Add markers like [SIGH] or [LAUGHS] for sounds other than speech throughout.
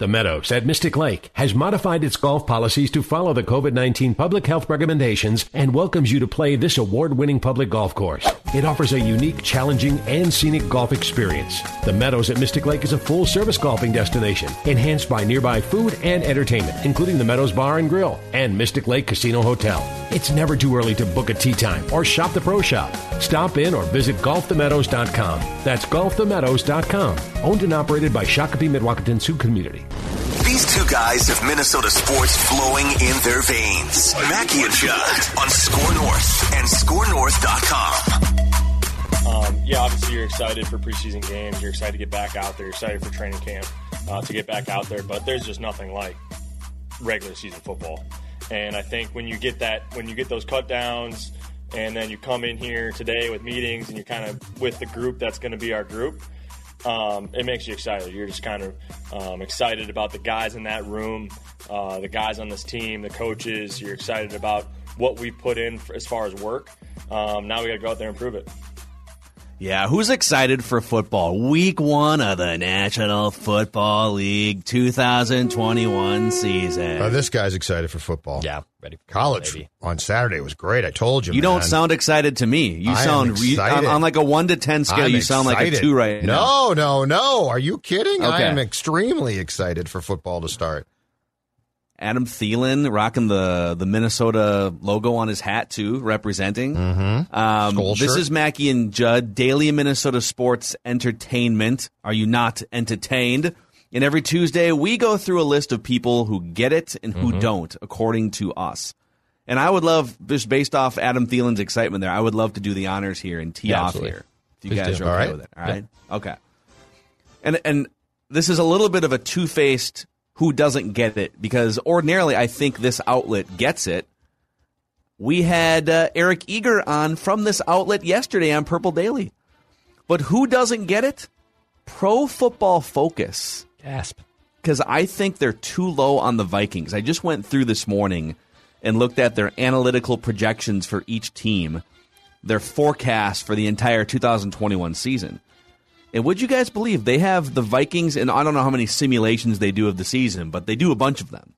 The Meadows at Mystic Lake has modified its golf policies to follow the COVID-19 public health recommendations and welcomes you to play this award-winning public golf course. It offers a unique, challenging, and scenic golf experience. The Meadows at Mystic Lake is a full-service golfing destination, enhanced by nearby food and entertainment, including the Meadows Bar and Grill and Mystic Lake Casino Hotel. It's never too early to book a tee time or shop the pro shop. Stop in or visit golfthemeadows.com. That's golfthemeadows.com. Owned and operated by Shakopee Mdewakanton Sioux Community. These two guys have Minnesota sports flowing in their veins. Mackey and Judd on SKOR North and SKORNorth.com. Um, yeah, obviously you're excited for preseason games. You're excited to get back out there. You're excited for training camp uh, to get back out there. But there's just nothing like regular season football. And I think when you get that, when you get those cut downs, and then you come in here today with meetings, and you're kind of with the group that's going to be our group. Um, it makes you excited. You're just kind of um, excited about the guys in that room, uh, the guys on this team, the coaches. You're excited about what we put in for, as far as work. Um, now we got to go out there and prove it. Yeah, who's excited for football? Week one of the National Football League 2021 season. Uh, this guy's excited for football. Yeah, ready. For College on Saturday was great. I told you. You don't sound excited to me. You I sound you- on, excited. on like a one to ten scale. I'm you sound like a two right now. No, no, no. Are you kidding? I am extremely excited for football to start. Adam Thielen rocking the the Minnesota logo on his hat too, representing. Mm-hmm. Um, this is Mackey and Judd, daily Minnesota sports entertainment. Are you not entertained? And every Tuesday we go through a list of people who get it and Mm-hmm. who don't, according to us. And I would love, just based off Adam Thielen's excitement there, I would love to do the honors here and tee Yeah, off absolutely. here. If you Please guys do. are okay right. with it, all right? Okay. And and this is a little bit of a two faced who doesn't get it because ordinarily I think this outlet gets it. We had uh, Eric Eager on from this outlet yesterday on Purple Daily, but who doesn't get it? Pro Football Focus Gasp. because I think they're too low on the Vikings. I just went through this morning and looked at their analytical projections for each team, their forecast for the entire 2021 season. And would you guys believe they have the Vikings, and I don't know how many simulations they do of the season, but they do a bunch of them.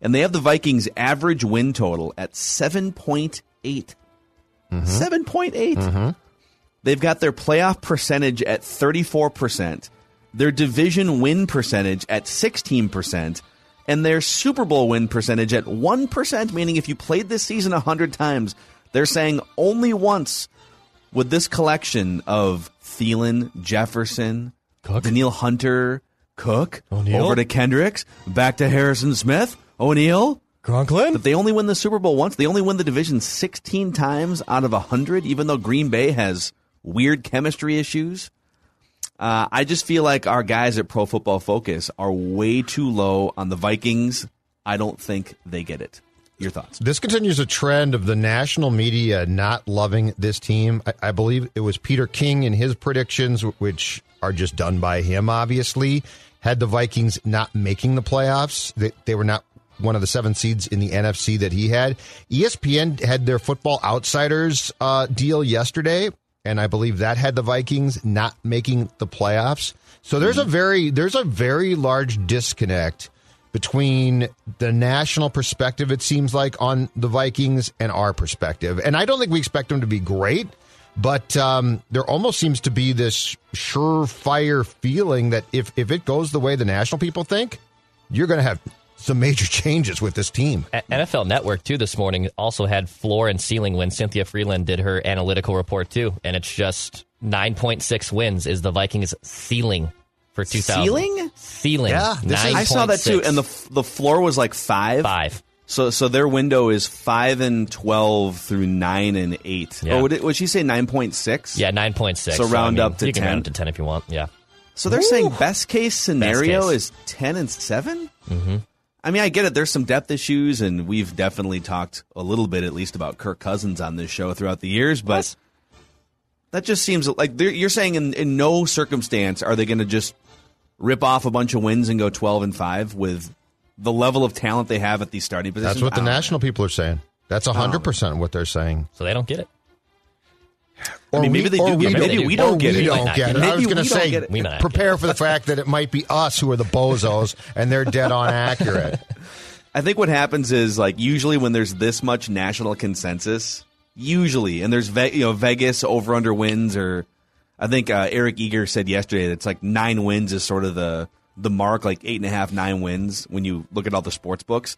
And they have the Vikings' average win total at 7.8. Mm-hmm. 7.8. Mm-hmm. They've got their playoff percentage at 34%, their division win percentage at 16%, and their Super Bowl win percentage at 1%, meaning if you played this season 100 times, they're saying only once would this collection of Thielen, Jefferson, Cook? Danielle Hunter, Cook, O'Neill? over to Kendricks, back to Harrison Smith, O'Neill, Conklin? but they only win the Super Bowl once. They only win the division 16 times out of 100, even though Green Bay has weird chemistry issues. Uh, I just feel like our guys at Pro Football Focus are way too low on the Vikings. I don't think they get it. Your thoughts? This continues a trend of the national media not loving this team. I, I believe it was Peter King in his predictions, which are just done by him, obviously, had the Vikings not making the playoffs. They, they were not one of the seven seeds in the NFC that he had. ESPN had their Football Outsiders uh, deal yesterday, and I believe that had the Vikings not making the playoffs. So there's a very there's a very large disconnect between the national perspective, it seems like, on the Vikings and our perspective. And I don't think we expect them to be great, But um, there almost seems to be this surefire feeling that if, if it goes the way the national people think, you're going to have some major [LAUGHS] changes with this team. NFL Network, too, this morning also had floor and ceiling when Cynthia Frelund did her analytical report, too. And it's just 9.6 wins is the Vikings' ceiling for 2000. Ceiling? Ceiling. Yeah, this is- I saw that too, and the the floor was like five. Five. So so their window is five and twelve through nine and eight. Yeah. Or would, it, would she say nine point six? Yeah, 9.6. So round I mean, up to you can 10. round to 10 if you want. Yeah. So they're saying best case scenario case. is ten and 7 Mm-hmm. I mean, I get it. There's some depth issues, and we've definitely talked a little bit, at least, about Kirk Cousins on this show throughout the years. But Yes. That just seems like you're saying in, in no circumstance are they going to just rip off a bunch of wins and go twelve and five with the level of talent they have at these starting positions. That's what the I know. national people are saying. That's 100% what they're saying. So they don't get it. Or mean, maybe they do we get it. don't- Maybe we don't get we it. don't get it. get I was going to say, get it. We might not prepare for the fact that it might be us who are the bozos and they're dead on [LAUGHS] accurate. I think what happens is like usually when there's this much national consensus, usually, and there's you know Vegas over under wins, or I think uh, Eric Eager said yesterday that it's like nine wins is sort of the the mark, like eight and a half, nine wins when you look at all the sports books.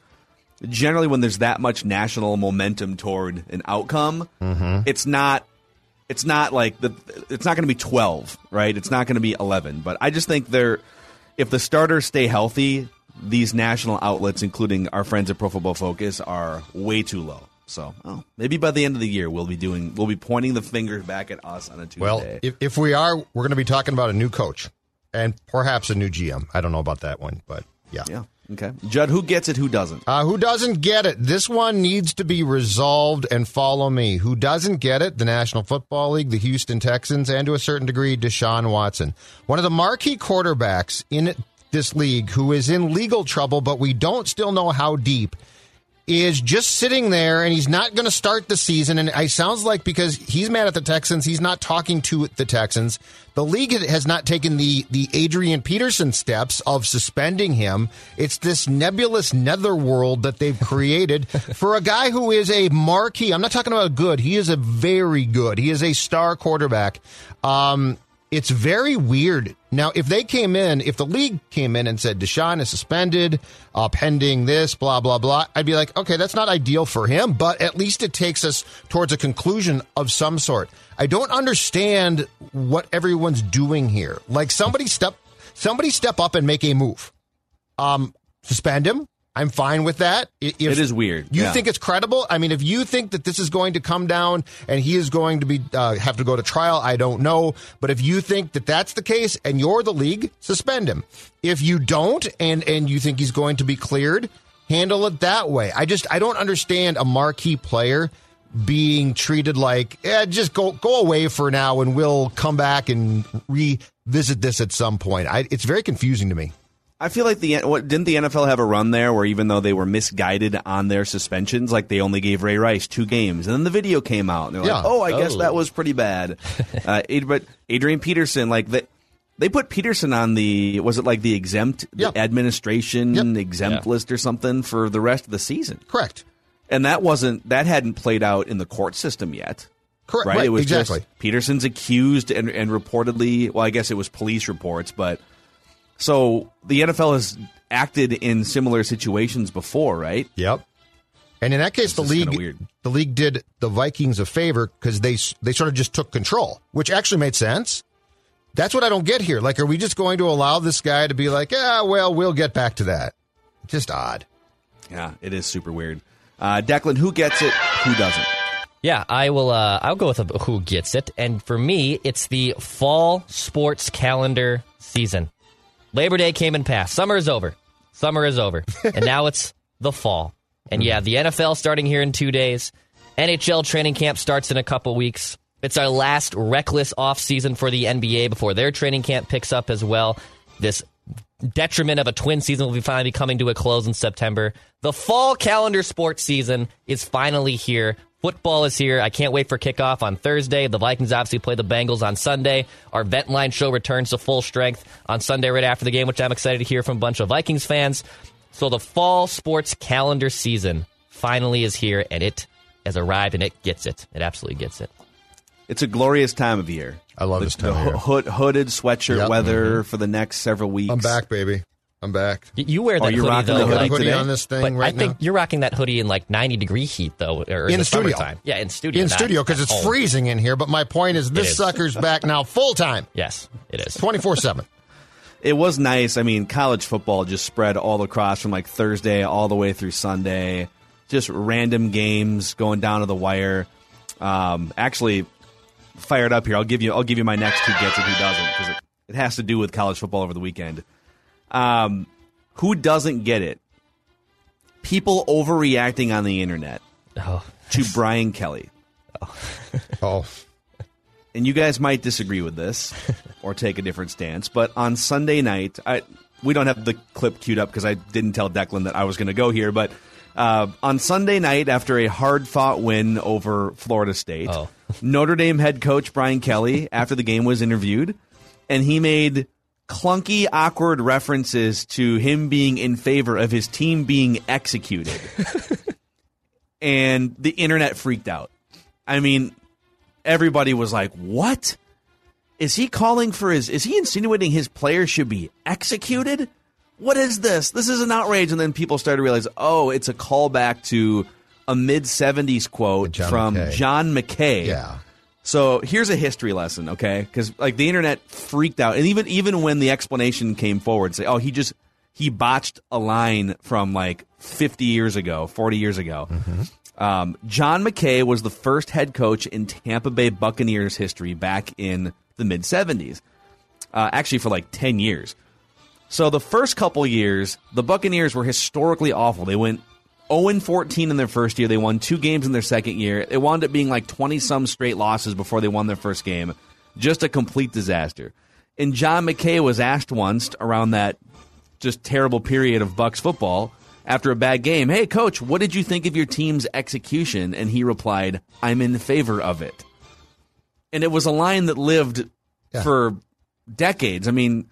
Generally, when there's that much national momentum toward an outcome, it's not it's not like the it's not going to be 12 right? It's not going to be 11 but i just think they're if the starters stay healthy these national outlets including our friends at pro football focus are way too low so oh, maybe by the end of the year we'll be doing we'll be pointing the finger back at us on a tuesday Well, if, if we are, we're going to be talking about a new coach and perhaps a new GM. I don't know about that one, but yeah. yeah okay judd who gets it who doesn't Uh, who doesn't get it? This one needs to be resolved and follow me. Who doesn't get it? The National Football League, the Houston Texans, and to a certain degree, Deshaun Watson. One of the marquee quarterbacks in this league who is in legal trouble, but we don't still know how deep, is just sitting there and he's not going to start the season. And it sounds like because he's mad at the Texans, he's not talking to the Texans. The league has not taken the, the Adrian Peterson steps of suspending him. It's this nebulous netherworld that they've created [LAUGHS] for a guy who is a marquee. I'm not talking about good. He is a very good. He is a star quarterback. Um, it's very weird. Now, if they came in, if the league came in and said Deshaun is suspended, uh, pending this, blah, blah, blah, I'd be like, okay, that's not ideal for him, but at least it takes us towards a conclusion of some sort. I don't understand what everyone's doing here. Like somebody step, somebody step up and make a move. Um, suspend him. I'm fine with that. If It is weird, You yeah. think it's credible? I mean, if you think that this is going to come down and he is going to be uh, have to go to trial, I don't know. But if you think that that's the case and you're the league, suspend him. If you don't and and you think he's going to be cleared, handle it that way. I just I don't understand a marquee player being treated like eh, just go go away for now and we'll come back and revisit this at some point. I, it's very confusing to me. I feel like the what didn't the NFL have a run there where even though they were misguided on their suspensions, like they only gave Ray Rice two games, and then the video came out, and they're Yeah. like, "Oh, I guess Oh. that was pretty bad." [LAUGHS] uh, but Adrian Peterson, like they, they put Peterson on the was it like the exempt the administration Yep. exempt Yeah. list or something for the rest of the season, Correct. and that wasn't that hadn't played out in the court system yet. Correct. Right? Right, It was exactly. just Peterson's accused and, and reportedly, well, I guess it was police reports, but so the NFL has acted in similar situations before, right? Yep. And in that case, the league weird. the league did the Vikings a favor because they they sort of just took control, which actually made sense. That's what I don't get here. Like, are we just going to allow this guy to be like, ah, well, we'll get back to that? Just odd. Yeah, it is super weird. Uh, Declan, who gets it? Who doesn't? Yeah, I will. Uh, I'll go with a, who gets it, and for me, it's the fall sports calendar season. Labor Day came and passed. Summer is over. Summer is over, [LAUGHS] and now it's the fall. And yeah, the NFL starting here in two days. NHL training camp starts in a couple weeks. It's our last reckless off season for the NBA before their training camp picks up as well. This detriment of a twin season will be finally coming to a close in September. The fall calendar sports season is finally here. Football is here. I can't wait for kickoff on Thursday. The Vikings obviously play the Bengals on Sunday. Our Vent Line show returns to full strength on Sunday right after the game, which I'm excited to hear from a bunch of Vikings fans. So the fall sports calendar season finally is here, and it has arrived, and it gets it. It absolutely gets it. It's a glorious time of year. I love the, this time the of year. hood, hooded sweatshirt Yep. weather for the next several weeks. I'm back, baby. I'm back. Y- You wear Oh, that you're hoodie rocking though, the hoodie like, hoodie today? on this thing but right I think now. you're rocking that hoodie in like 90 degree heat though, or In the studio. summertime. Yeah, in studio. in not studio because it's home. freezing in here. But my point is, this is. sucker's back now full time, Yes, it is. twenty four seven. It was nice. I mean, college football just spread all across from like Thursday all the way through Sunday. Just random games going down to the wire. Um, actually, fired up here. I'll give you. I'll give you my next who gets it, who doesn't, because it, it has to do with college football over the weekend. Um, who doesn't get it? People overreacting on the internet Oh, to Brian Kelly. Oh, and you guys might disagree with this or take a different stance, but on Sunday night, I we don't have the clip queued up because I didn't tell Declan that I was going to go here, but uh, on Sunday night, after a hard fought win over Florida State, Oh. [LAUGHS] Notre Dame head coach Brian Kelly, after the game was interviewed, and he made clunky, awkward references to him being in favor of his team being executed. [LAUGHS] and the internet freaked out. I mean, everybody was like, "What? Is he calling for his is he insinuating his players should be executed? What is this? This is an outrage." And then people started to realize, "Oh, it's a callback to a mid-70s quote John from McKay. John McKay." yeah. So here's a history lesson, okay? Because like the internet freaked out, and even even when the explanation came forward, say, "Oh, he just he botched a line from like 50 years ago, 40 years ago." Um, John McKay was the first head coach in Tampa Bay Buccaneers history back in the mid 70s, uh, actually for like 10 years. So the first couple years, the Buccaneers were historically awful. They went 0 14 in their first year. They won two games in their second year. It wound up being like 20 some straight losses before they won their first game. Just a complete disaster. And John McKay was asked once around that just terrible period of Bucks football after a bad game, "Hey coach, what did you think of your team's execution?" And he replied, "I'm in favor of it." And it was a line that lived Yeah. for decades. I mean,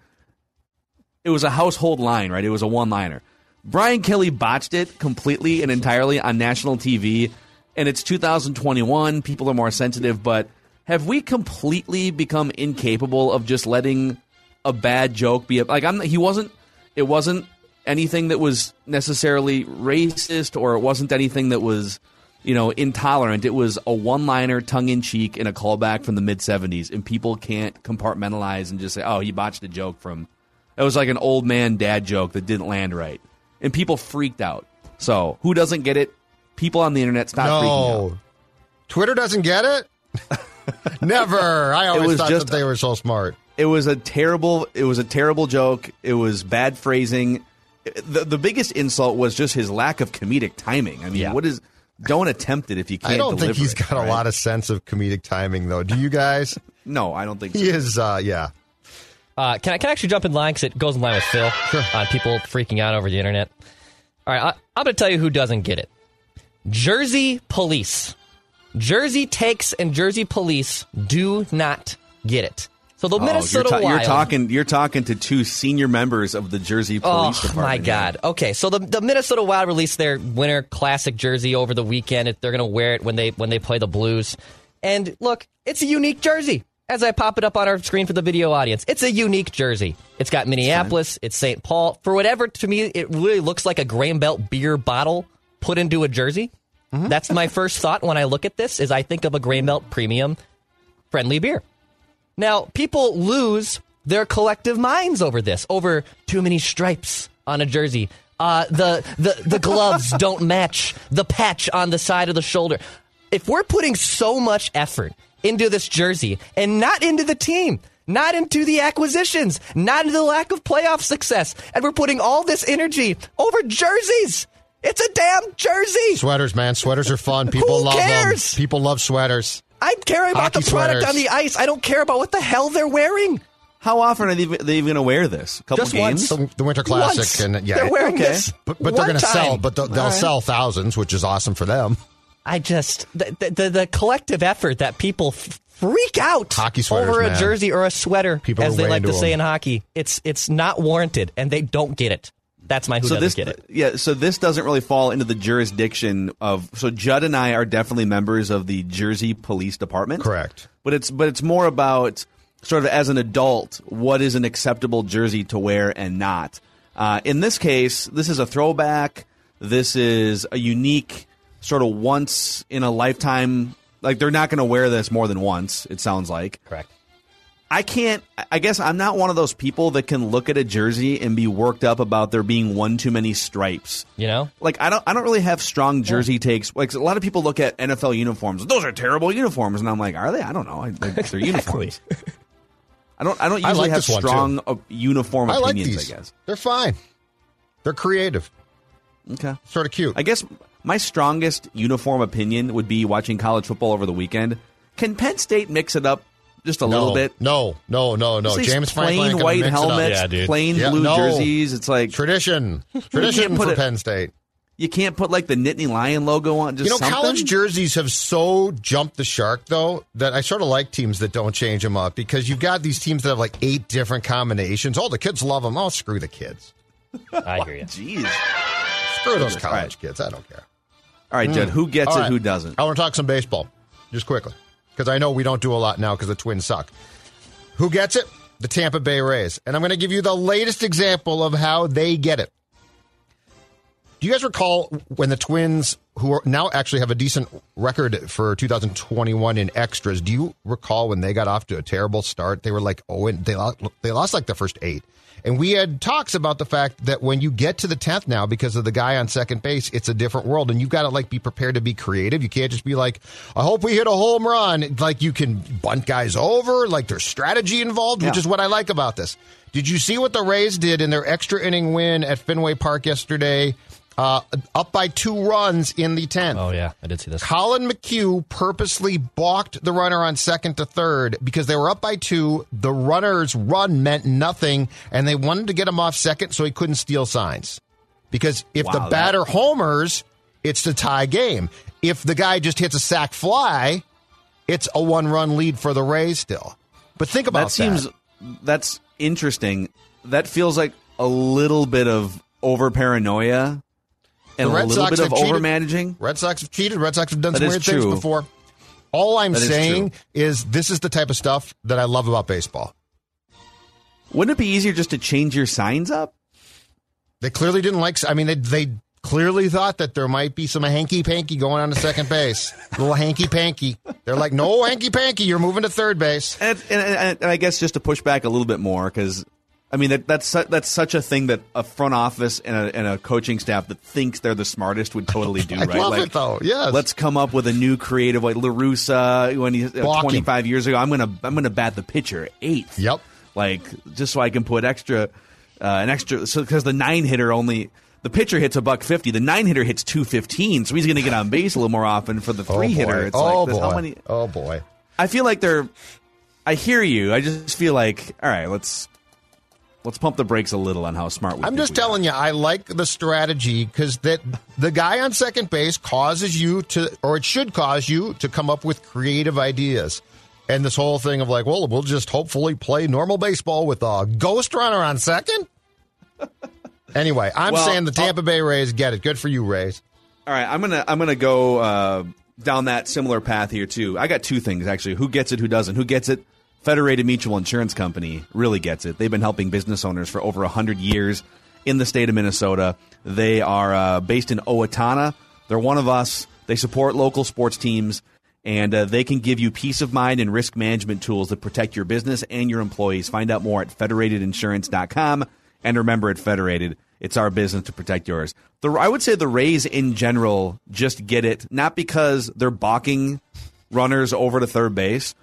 it was a household line, right? It was a one-liner. Brian Kelly botched it completely and entirely on national TV, and it's 2021. People are more sensitive, but have we completely become incapable of just letting a bad joke be a, like? I'm. He wasn't. It wasn't anything that was necessarily racist, or it wasn't anything that was, you know, intolerant. It was a one-liner, tongue-in-cheek, and a callback from the mid '70s, and people can't compartmentalize and just say, "Oh, he botched a joke from." It was like an old man dad joke that didn't land right, and people freaked out. So who doesn't get it? People on the internet stop freaking out. No, Twitter doesn't get it. [LAUGHS] Never. I always thought just- that they were so smart. It was a terrible. It was a terrible joke. It was bad phrasing. The the biggest insult was just his lack of comedic timing. I mean, Yeah. what is? Don't attempt it if you can't. I don't think he's it, got a right? lot of sense of comedic timing, though. Do you guys? No, I don't think so. he is. Uh, yeah. Uh, can I can I actually jump in line because it goes in line with Phil on people freaking out over the internet. All right, I, I'm going to tell you who doesn't get it. Jersey police, Jersey takes and Jersey police do not get it. So the Oh, Minnesota you're, ta- Wild. you're talking. You're talking to two senior members of the Jersey Police Oh Department. my here. God! Okay, so the the Minnesota Wild released their winter classic jersey over the weekend. They're going to wear it when they when they play the Blues. And look, it's a unique jersey. As I pop it up on our screen for the video audience, it's a unique jersey. It's got Minneapolis, it's St. Paul. For whatever to me, it really looks like a Grain Belt beer bottle put into a jersey. That's my first thought when I look at this. Is I think of a Grain Belt premium friendly beer. Now, people lose their collective minds over this, over too many stripes on a jersey. Uh, the, the, the gloves [LAUGHS] don't match the patch on the side of the shoulder. If we're putting so much effort into this jersey and not into the team, not into the acquisitions, not into the lack of playoff success, and we're putting all this energy over jerseys, it's a damn jersey. Sweaters, man. Sweaters are fun. People Who love cares? them. People love sweaters. I care about Hockey the product sweaters. on the ice. I don't care about what the hell they're wearing. How often are they, they even going to wear this? A couple Just games. once. The, the Winter Classic, Once. and yeah, they're wearing okay. this. but, but they're going to sell. But they'll, they'll All right. sell thousands, which is awesome for them. I just the the, the, the collective effort that people f- freak out Hockey sweaters, over a man. jersey or a sweater, People as they like to into say in hockey. It's it's not warranted, and they don't get it. That's my who so doesn't this, get it. yeah. So this doesn't really fall into the jurisdiction of. So Judd and I are definitely members of the Jersey Police Department. Correct. But it's but it's more about sort of as an adult, what is an acceptable jersey to wear and not. Uh, in this case, this is a throwback. This is a unique sort of once in a lifetime. Like they're not going to wear this more than once. It sounds like. Correct. I can't. I guess I'm not one of those people that can look at a jersey and be worked up about there being one too many stripes. You know, Like I don't. I don't really have strong jersey takes. Like a lot of people look at NFL uniforms. Those are terrible uniforms, and I'm like, are they? I don't know. I, like, they're [LAUGHS] uniforms. I don't. I don't I usually like have this one, too. strong uh, uniform I like opinions. these. I guess. They're fine. They're creative. Okay. Sort of cute. I guess my strongest uniform opinion would be watching college football over the weekend. Can Penn State mix it up just a no, little bit? No, no, no, no. Just these James plain ain't white mix it up. helmets, Yeah, plain Yeah, blue no. jerseys. It's like Tradition. [LAUGHS] Tradition put for it- Penn State. you can't put like the Nittany Lion logo on. Just You know, something? college jerseys have so jumped the shark, though, that I sort of like teams that don't change them up because you've got these teams that have like eight different combinations. Oh, the kids love them. Oh, screw the kids. [LAUGHS] I hear you. Jeez. Screw those college right. kids. I don't care. All right, Judd. Mm. Who gets All it? right. Who doesn't? I want to talk some baseball, just quickly, because I know we don't do a lot now because the Twins suck. Who gets it? The Tampa Bay Rays. And I'm going to give you the latest example of how they get it. Do you guys recall when the Twins, who are now actually have a decent record for 2021 in extras, do you recall when they got off to a terrible start? They were like, oh, and they lost, they lost like the first eight. And we had talks about the fact that when you get to the 10th now, because of the guy on second base, it's a different world. And you've got to like be prepared to be creative. You can't just be like, I hope we hit a home run. Like you can bunt guys over, like there's strategy involved, which is what I like about this. Did you see what the Rays did in their extra inning win at Fenway Park yesterday? Uh, up by two runs in the 10th. Oh yeah, I did see this. Collin McHugh purposely balked the runner on second to third because they were up by two. The runner's run meant nothing, and they wanted to get him off second so he couldn't steal signs. Because if the Wow, that- batter homers, it's the tie game. If the guy just hits a sac fly, it's a one run lead for the Rays still. But think about That seems that's interesting. That feels like a little bit of over paranoia and The a Red little Sox bit of have cheated. over managing. Red Sox have cheated. Red Sox have done That some is weird things before. All I'm That is saying true. is this is the type of stuff that I love about baseball. Wouldn't it be easier just to change your signs up? They clearly didn't like. I mean, they they clearly thought that there might be some hanky panky going on to second base. A [LAUGHS] little hanky panky. They're like, no hanky panky. You're moving to third base. And, and, and, and I guess just to push back a little bit more, because I mean that, that's su- that's such a thing that a front office and a, and a coaching staff that thinks they're the smartest would totally do. [LAUGHS] I right? love like, it though. Yes. Let's come up with a new creative, like La Russa when he uh, Blocking. 25 years ago. I'm gonna I'm gonna bat the pitcher eighth. Yep. Like just so I can put extra uh, an extra so because the nine hitter only. The pitcher hits a buck fifty. The nine hitter hits two fifteen, so he's going to get on base a little more often. For the [LAUGHS] Oh, three boy. hitter, it's oh like this, boy. how many? Oh boy. I feel like they're. I hear you. I just feel like all right. Let's let's pump the brakes a little on how smart we. Are. I'm just we telling you, I like the strategy because that the guy on second base causes you to, or it should cause you to come up with creative ideas. And this whole thing of like, well, we'll just hopefully play normal baseball with a ghost runner on second. [LAUGHS] anyway, I'm Well, saying the Tampa Bay Rays get it. Good for you, Rays. All right, I'm gonna I'm gonna go uh, down that similar path here too. I got two things actually. Who gets it? Who doesn't? Who gets it? Federated Mutual Insurance Company really gets it. They've been helping business owners for over hundred years in the state of Minnesota. They are uh, based in Owatonna. They're one of us. They support local sports teams, and uh, they can give you peace of mind and risk management tools that protect your business and your employees. Find out more at federatedinsurance.com. And remember, at Federated, it's our business to protect yours. The I would say the Rays in general just get it not because they're balking runners over to third base,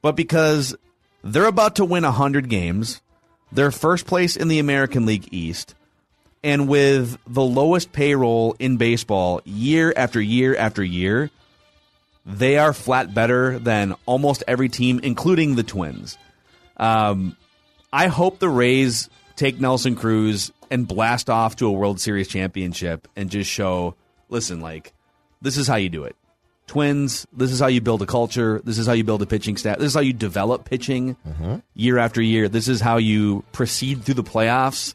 but because they're about to win hundred games. They're first place in the American League East, and with the lowest payroll in baseball year after year after year, they are flat better than almost every team, including the Twins. Um, I hope the Rays take Nelson Cruz and blast off to a World Series championship and just show, listen, like this is how you do it. Twins, this is how you build a culture. This is how you build a pitching staff. This is how you develop pitching year after year. This is how you proceed through the playoffs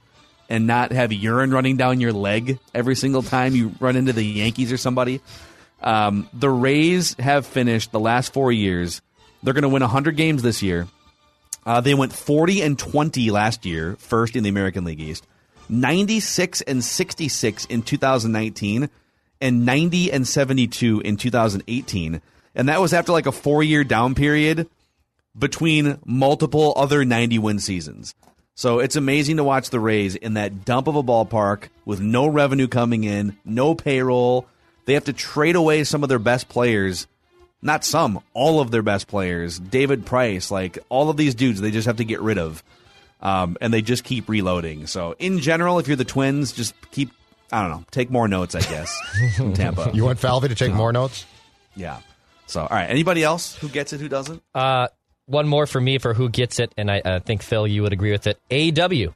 and not have urine running down your leg every single time you run into the Yankees or somebody. Um, the Rays have finished the last four years. They're going to win 100 games this year. Uh, they went 40 and 20 last year, first in the American League East. 96 and 66 in 2019 and 90 and 72 in 2018. And that was after like a four year down period between multiple other 90 win seasons. So it's amazing to watch the Rays in that dump of a ballpark with no revenue coming in, no payroll. They have to trade away some of their best players. Not some, all of their best players. David Price, like all of these dudes, they just have to get rid of. Um, and they just keep reloading. So, in general, if you're the Twins, just keep, I don't know, take more notes, I guess, from [LAUGHS] Tampa. You want Falvey to take more notes? Yeah. So, all right. Anybody else who gets it, who doesn't? Uh, one more for me for who gets it, and I, I think Phil, you would agree with it. AEW,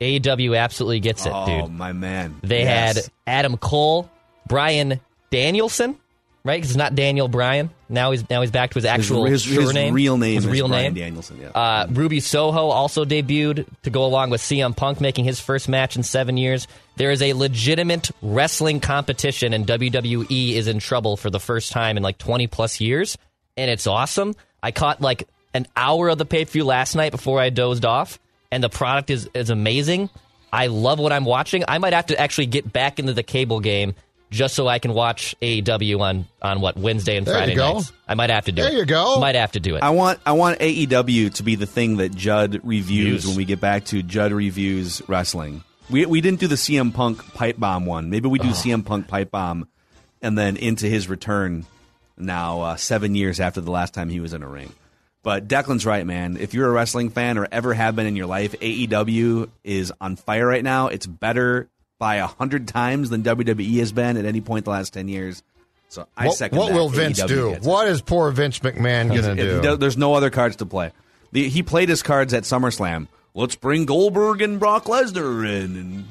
AEW absolutely gets it, oh, dude. my man. They Yes. had Adam Cole, Bryan Danielson, right? Because it's not Daniel Bryan. Now he's now he's back to his actual his, sure his name. real name His is real Bryan name. Danielson. Yeah. Uh, Ruby Soho also debuted to go along with CM Punk making his first match in seven years. There is a legitimate wrestling competition, and WWE is in trouble for the first time in like 20 plus years, and it's awesome. I caught like an hour of the pay per view last night before I dozed off, and the product is, is amazing. I love what I'm watching. I might have to actually get back into the cable game just so I can watch AEW on, on what Wednesday and There you Friday go. nights. I might have to do There it. you go. Might have to do it. I want I want AEW to be the thing that Judd reviews Views. when we get back to Judd reviews wrestling. We we didn't do the CM Punk pipe bomb one. Maybe we do CM Punk pipe bomb, and then into his return. Now uh, seven years after the last time he was in a ring. But Declan's right, man. If you're a wrestling fan or ever have been in your life, AEW is on fire right now. It's better by a hundred times than WWE has been at any point the last ten years. So I what second. what that. will Vince AEW do? What is poor Vince McMahon [LAUGHS] going to do? There's no other cards to play. The, he played his cards at SummerSlam. Let's bring Goldberg and Brock Lesnar in and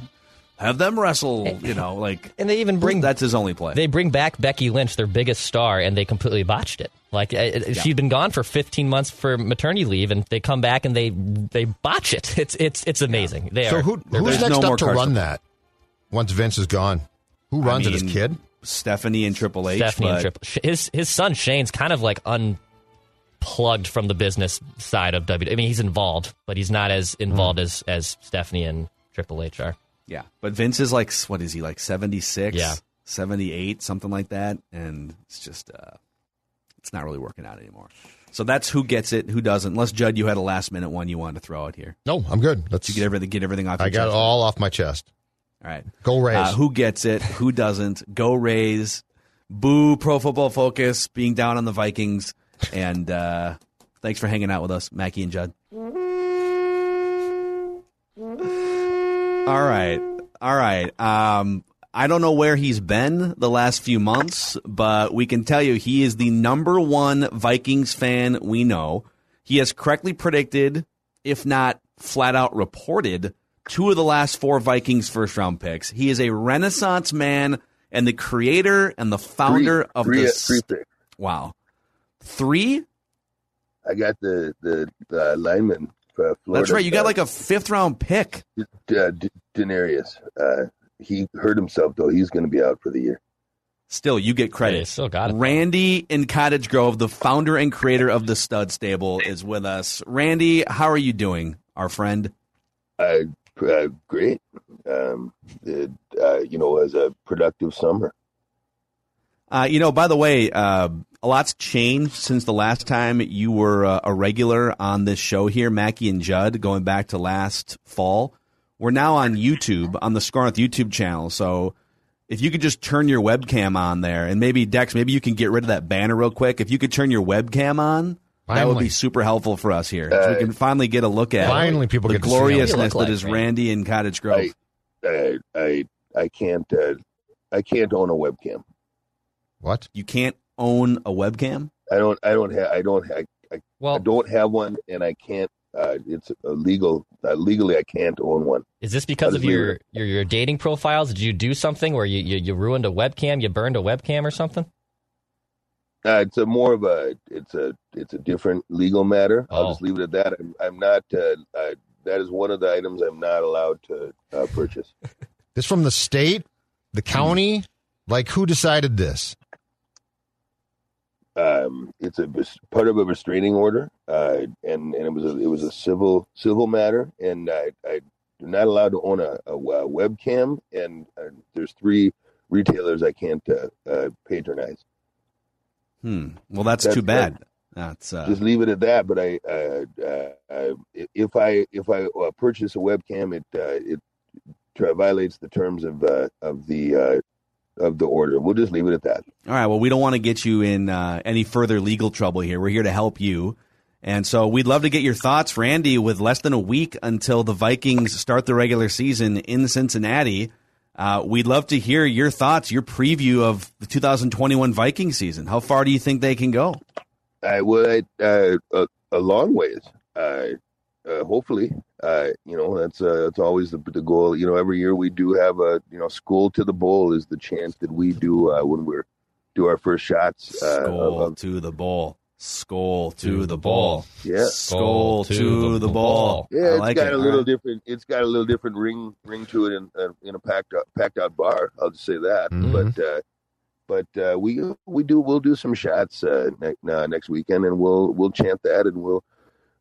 have them wrestle. You know, like [LAUGHS] and they even bring that's his only play. They bring back Becky Lynch, their biggest star, and they completely botched it. Like uh, it- she'd been gone for 15 months for maternity leave, and they come back and they they botch it. [LAUGHS] It's it's it's amazing. They so are. who, who's next no up to run to- that once Vince is gone? Who runs I it? His kid? Stephanie and Triple H. Stephanie and Triple. Sh- His his son Shane's kind of like unplugged from the business side of WWE. I mean, he's involved, but he's not as involved as as Stephanie and Triple H are. Yeah, but Vince is like what is he like 76, Yeah. 78, something like that, and it's just uh, it's not really working out anymore. So that's who gets it, who doesn't. Unless Judd, you had a last minute one you wanted to throw out here. No, I'm good. Let's You get everything, get everything off. I your got it all off my chest. All right. Go Rays. Uh, who gets it? Who doesn't? Go Rays. Boo Pro Football Focus being down on the Vikings. And uh, thanks for hanging out with us, Mackey and Judd. All right. All right. Um, I don't know where he's been the last few months, but we can tell you he is the number one Vikings fan we know. He has correctly predicted, if not flat out reported, two of the last four Vikings first round picks. He is a renaissance man and the creator and the founder Three- of three- this. three picks. Wow. Three? I got the the, the lineman. For Florida, That's right. You got uh, like a fifth round pick. uh, D- Denarius. Uh, he hurt himself though. He's going to be out for the year. Still, you get credit. Hey, still got it. Randy in Cottage Grove, the founder and creator of the Stud Stable, is with us. Randy, how are you doing, our friend? Uh, uh, great. Um, it, uh, you know, it was a productive summer. Uh, you know, by the way, uh, a lot's changed since the last time you were uh, a regular on this show here, Mackey and Judd, going back to last fall. We're now on YouTube, on the SKOR North YouTube channel. So if you could just turn your webcam on there, and maybe, Dex, maybe you can get rid of that banner real quick. If you could turn your webcam on, that would be super helpful for us here. so we can finally get a look at Finally, people the get to see gloriousness What that you is look like, Randy in Cottage Grove. I, I, I, I can't. Uh, I can't own a webcam. What? you can't own a webcam? I don't. I don't have. I don't. I, I, I don't have one, and I can't. Uh, it's illegal. Uh, legally, I can't own one. is this because of your, your your dating profiles? Did you do something where you, you, you ruined a webcam? You burned a webcam or something? Uh, it's a more of a. It's a. It's a different legal matter. I'll Oh. just leave it at that. I'm. I'm not. Uh, uh, that is one of the items I'm not allowed to uh, purchase. [LAUGHS] This from the state, the county. Like who decided this? Um, it's a part of a restraining order, uh, and and it was a, it was a civil civil matter, and I, I am not allowed to own a, a, a webcam, and uh, there's three retailers I can't uh, uh, patronize. Hmm. Well, that's, that's too bad. That's uh... just leave it at that. But I, uh, uh, if I if I uh, purchase a webcam, it uh, it violates the terms of uh, of the of the order. We'll just leave it at that. All right. Well, we don't want to get you in any further legal trouble here. We're here to help you. And so we'd love to get your thoughts, Randy, with less than a week until the Vikings start the regular season in Cincinnati. Uh, we'd love to hear your thoughts, your preview of the 2021 Viking season. How far do you think they can go? I would uh, a, a, long ways. Uh, uh hopefully, uh, you know that's uh, that's always the, the goal. You know, every year we do have a you know school to the bowl is the chance that we do when we're do our first shots. School of, to the bowl. Skull to the ball. Yeah. Skull to, to the ball. Yeah, it's like got it. a little right. different. It's got a little different ring ring to it in uh, in a packed out packed out bar. I'll just say that. Mm-hmm. But uh, but uh, we we do we'll do some shots uh, ne- uh, next weekend, and we'll we'll chant that, and we'll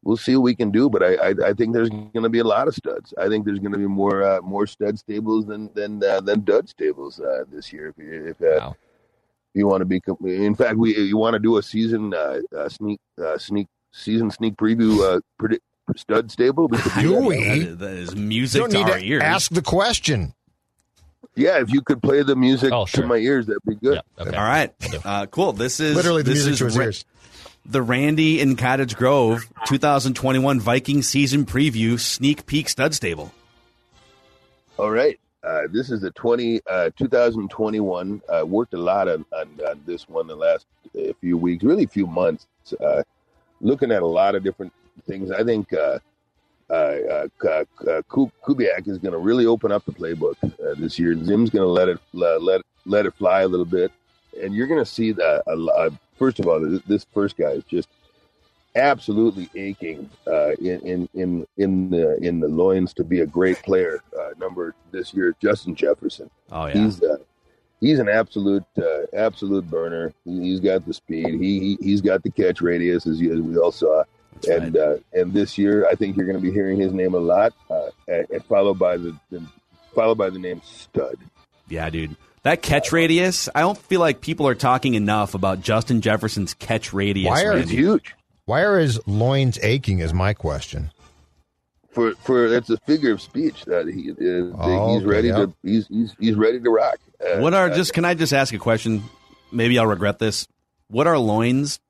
we'll see what we can do. But I I, I think there's going to be a lot of studs. I think there's going to be more uh, more stud stables than than uh, than dud stables uh, this year. If, if uh, wow you want to be in fact we you want to do a season uh, uh, sneak uh, sneak season sneak preview uh, predict stud stable? [LAUGHS] Do we? That is, that is music you don't to need our to ears. ask the question. Yeah if you could play the music oh, sure. to my ears that'd be good. Yeah, okay. all right. Uh, cool. This is literally the this music is to his ears. the Randy in Cottage Grove 2021 Viking season preview sneak peek stud stable. All right. Uh, this is the 20, uh, 2021. Uh, worked a lot on, on, on, this one the last uh, few weeks, really a few months, uh, looking at a lot of different things. I think Kubiak is going to really open up the playbook this year. Zim's going to let it let let it fly a little bit, and you're going to see that. first of all, this first guy is just absolutely aching uh, in, in in in the in the loins to be a great player. Number this year, Justin Jefferson. Oh yeah, he's uh, he's an absolute uh, absolute burner. He, has got the speed. He, he has got the catch radius as, as we all saw. That's and right. Uh, and this year, I think you're going to be hearing his name a lot, uh, and, and followed by the, the followed by the name Stud. Yeah, dude. That catch radius, I don't feel like people are talking enough about Justin Jefferson's catch radius. Why are it's huge? Why are his loins aching? Is my question. For for that's a figure of speech that he uh, oh, he's ready to he's, he's he's ready to rock. Uh, what are uh, just? Can I just ask a question? Maybe I'll regret this. What are loins?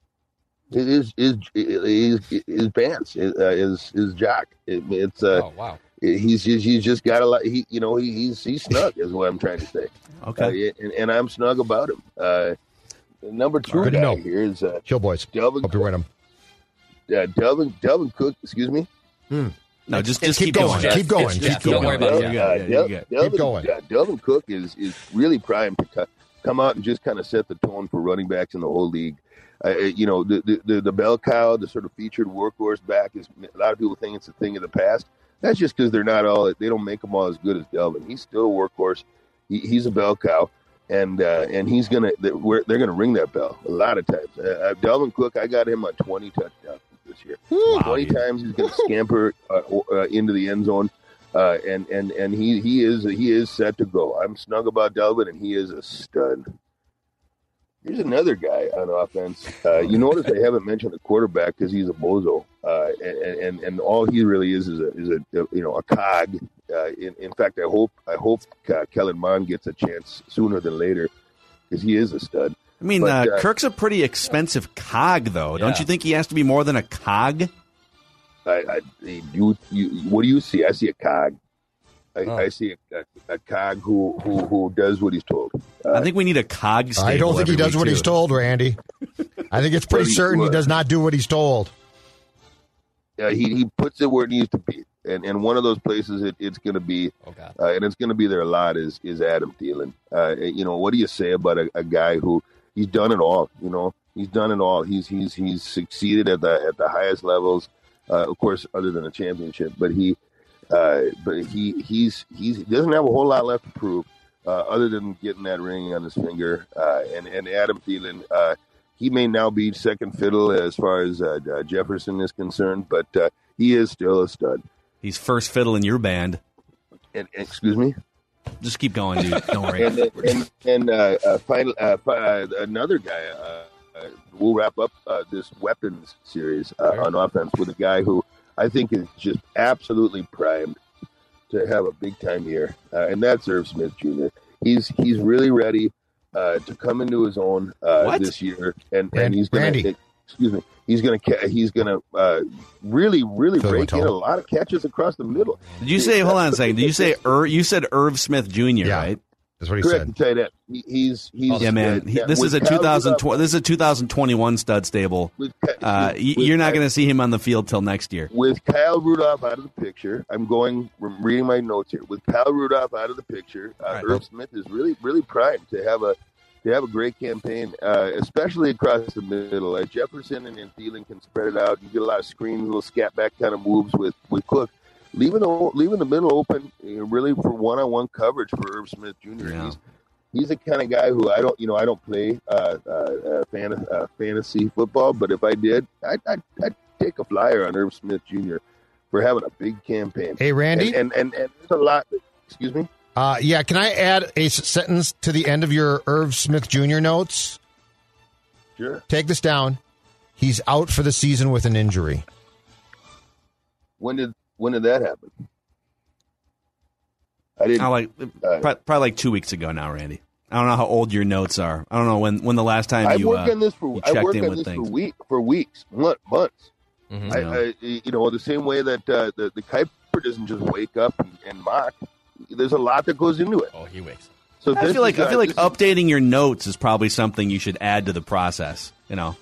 It is is is his pants is uh, is, is Jack. It, it's uh, oh wow. He's just he's just got a lot. He you know he, he's he's snug is what I'm trying to say. Okay, uh, and, and, I'm snug about him. Uh, number two Good guy here is uh, Killboys. Delvin. Hope you win him uh, Delvin Delvin Cook. Excuse me. Hmm. No, just just keep, keep going. going. Keep going. Keep going. Don't worry about it. Yeah, yeah, yeah, Delvin, keep going. Uh, Delvin Cook is is really primed to come out and just kind of set the tone for running backs in the whole league. Uh, uh, you know, the, the the bell cow, the sort of featured workhorse back is a lot of people think it's a thing of the past. That's just because they're not all they don't make them all as good as Delvin. He's still a workhorse. He, he's a bell cow, and uh, and he's gonna they're, they're, gonna ring that bell a lot of times. Uh, Delvin Cook, I got him on twenty touchdowns this year. Wow, Twenty dude. times he's going to scamper uh, uh, into the end zone, uh, and and and he he is he is set to go. I'm snug about Delvin, and he is a stud. Here's another guy on offense. Uh, you notice I haven't mentioned the quarterback because he's a bozo, uh, and, and and all he really is is a is a, you know a cog. Uh, in, in fact, I hope I hope Kellen Mond gets a chance sooner than later because he is a stud. I mean, but, uh, uh, Kirk's a pretty expensive cog, though. Yeah. Don't you think he has to be more than a cog? I, I you, you, what do you see? I see a cog. I, oh. I see a, a, a, cog who, who who does what he's told. Uh, I think we need a cog. I don't think he does what too. he's told, Randy. I think it's pretty certain he does not do what he's told. Yeah, he, he puts it where it needs to be, and and one of those places it, it's going to be, oh, uh, and it's going to be there a lot is is Adam Thielen. Uh, you know, what do you say about a, a guy who he's done it all. You know, he's done it all. He's he's he's succeeded at the at the highest levels, uh, of course, other than a championship. But he uh, but he he's he's he doesn't have a whole lot left to prove, uh, other than getting that ring on his finger. Uh, and and Adam Thielen, uh, he may now be second fiddle as far as uh, uh, Jefferson is concerned, but uh, he is still a stud. He's first fiddle in your band. And, and- excuse me. Just keep going, dude. Don't worry. and and, and uh, uh, final, uh, uh, another guy. Uh, uh, we'll wrap up uh, this weapons series uh, on offense with a guy who I think is just absolutely primed to have a big time year, uh, and that's Irv Smith Jr. He's he's really ready uh, to come into his own uh, this year, and, Ran- and he's going Randy. to excuse me. He's going to he's going to uh, really really Phil break in a lot of catches across the middle. Did you say? Hold on a second. Did you say? [LAUGHS] Ir, you said Irv Smith Jr. Yeah. Right? That's what he Correct, said. tight end. He, he's he's Yeah, man. uh, He, this is a Kyle 2020. This is a 2021 stud stable. with, Uh, with- you're not going to see him on the field till next year. with Kyle Rudolph out of the picture. I'm going I'm reading my notes here. With Kyle Rudolph out of the picture, uh, Right. Irv Smith is really really primed to have a to have a great campaign, uh, especially across the middle. Like Jefferson and, and Thielen can spread it out. You get a lot of screens, little scat back kind of moves with with Cook. Leaving the leaving the middle open, really for one on one coverage for Irv Smith Jr. Yeah. He's he's the kind of guy who I don't, you know, I don't play uh, uh, uh, fan, uh, fantasy football, but if I did, I'd, I'd, I'd take a flyer on Irv Smith Jr. for having a big campaign. Hey, Randy. and, and, and, and there's a lot. Excuse me. Uh, yeah, can I add a sentence to the end of your Irv Smith Jr. notes? Sure. Take this down. He's out for the season with an injury. When did when did that happen? I didn't. I like Uh, pro- probably like two weeks ago now, Randy. I don't know how old your notes are. I don't know when when the last time I you worked uh, on this for I worked on this things. for week for weeks, month, months. Mhm. I, Yeah. I, you know, the same way that uh, the the Kiper doesn't just wake up and, and mock. There's a lot that goes into it. Oh, he wakes. So I feel like is, I feel like this is- updating your notes is probably something you should add to the process. You know,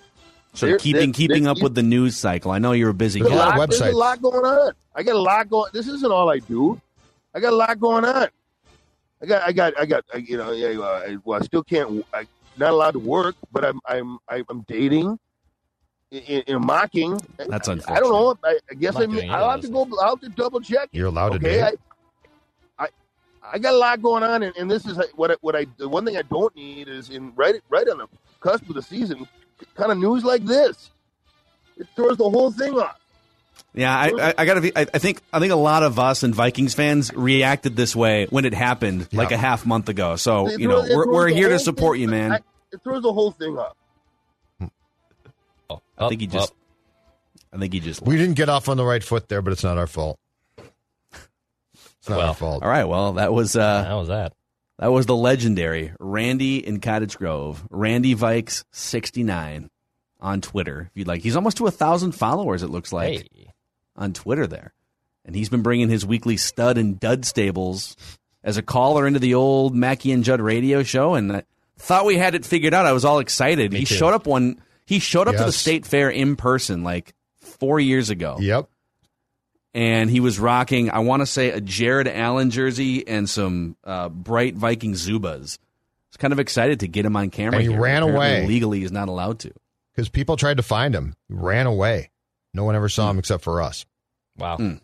so There- keeping there- keeping there- up with the news cycle. I know you're a busy There's a, guy. lot of lot, there's a lot going on. I got a lot going. This isn't all I do. I got a lot going on. I got, I got, I got. I, you know, yeah, uh, I, well, I still can't. I not allowed to work, but I'm, I'm, I'm dating, in, in mocking. That's unfair. I unfortunate. don't know. I, I guess I'm I not mean, doing I'll any have to go. I'll have to double check. You're allowed to okay? date. I, I, I got a lot going on, and, and this is what I, what I. The one thing I don't need is in right, right on the cusp of the season, kind of news like this. It throws the whole thing off. Yeah, I, I, I gotta. Be, I, I think I think a lot of us and Vikings fans reacted this way when it happened, like a half month ago. So It you know, throws- it we're, we're here to support thing- you, man. I, it throws the whole thing up. Oh, I think he just. oh. I think he just. We didn't get off on the right foot there, but it's not our fault. It's not Well, our fault. All right. Well, that was uh, How was that? that was the legendary Randy in Cottage Grove, Randy Vikes sixty nine, on Twitter. If you'd like, he's almost to a thousand followers. It looks like Hey, on Twitter there, and he's been bringing his weekly stud and dud stables as a caller into the old Mackey and Judd radio show, and I thought we had it figured out. I was all excited. Me he too. showed up one. He showed up to the state fair in person like four years ago, Yep. And he was rocking. I want to say a Jared Allen jersey and some uh, bright Viking Zubaz. I was kind of excited to get him on camera. And he here. ran Apparently away. Legally, he's not allowed to. Because people tried to find him. He ran away. No one ever saw him except for us. wow. Mm.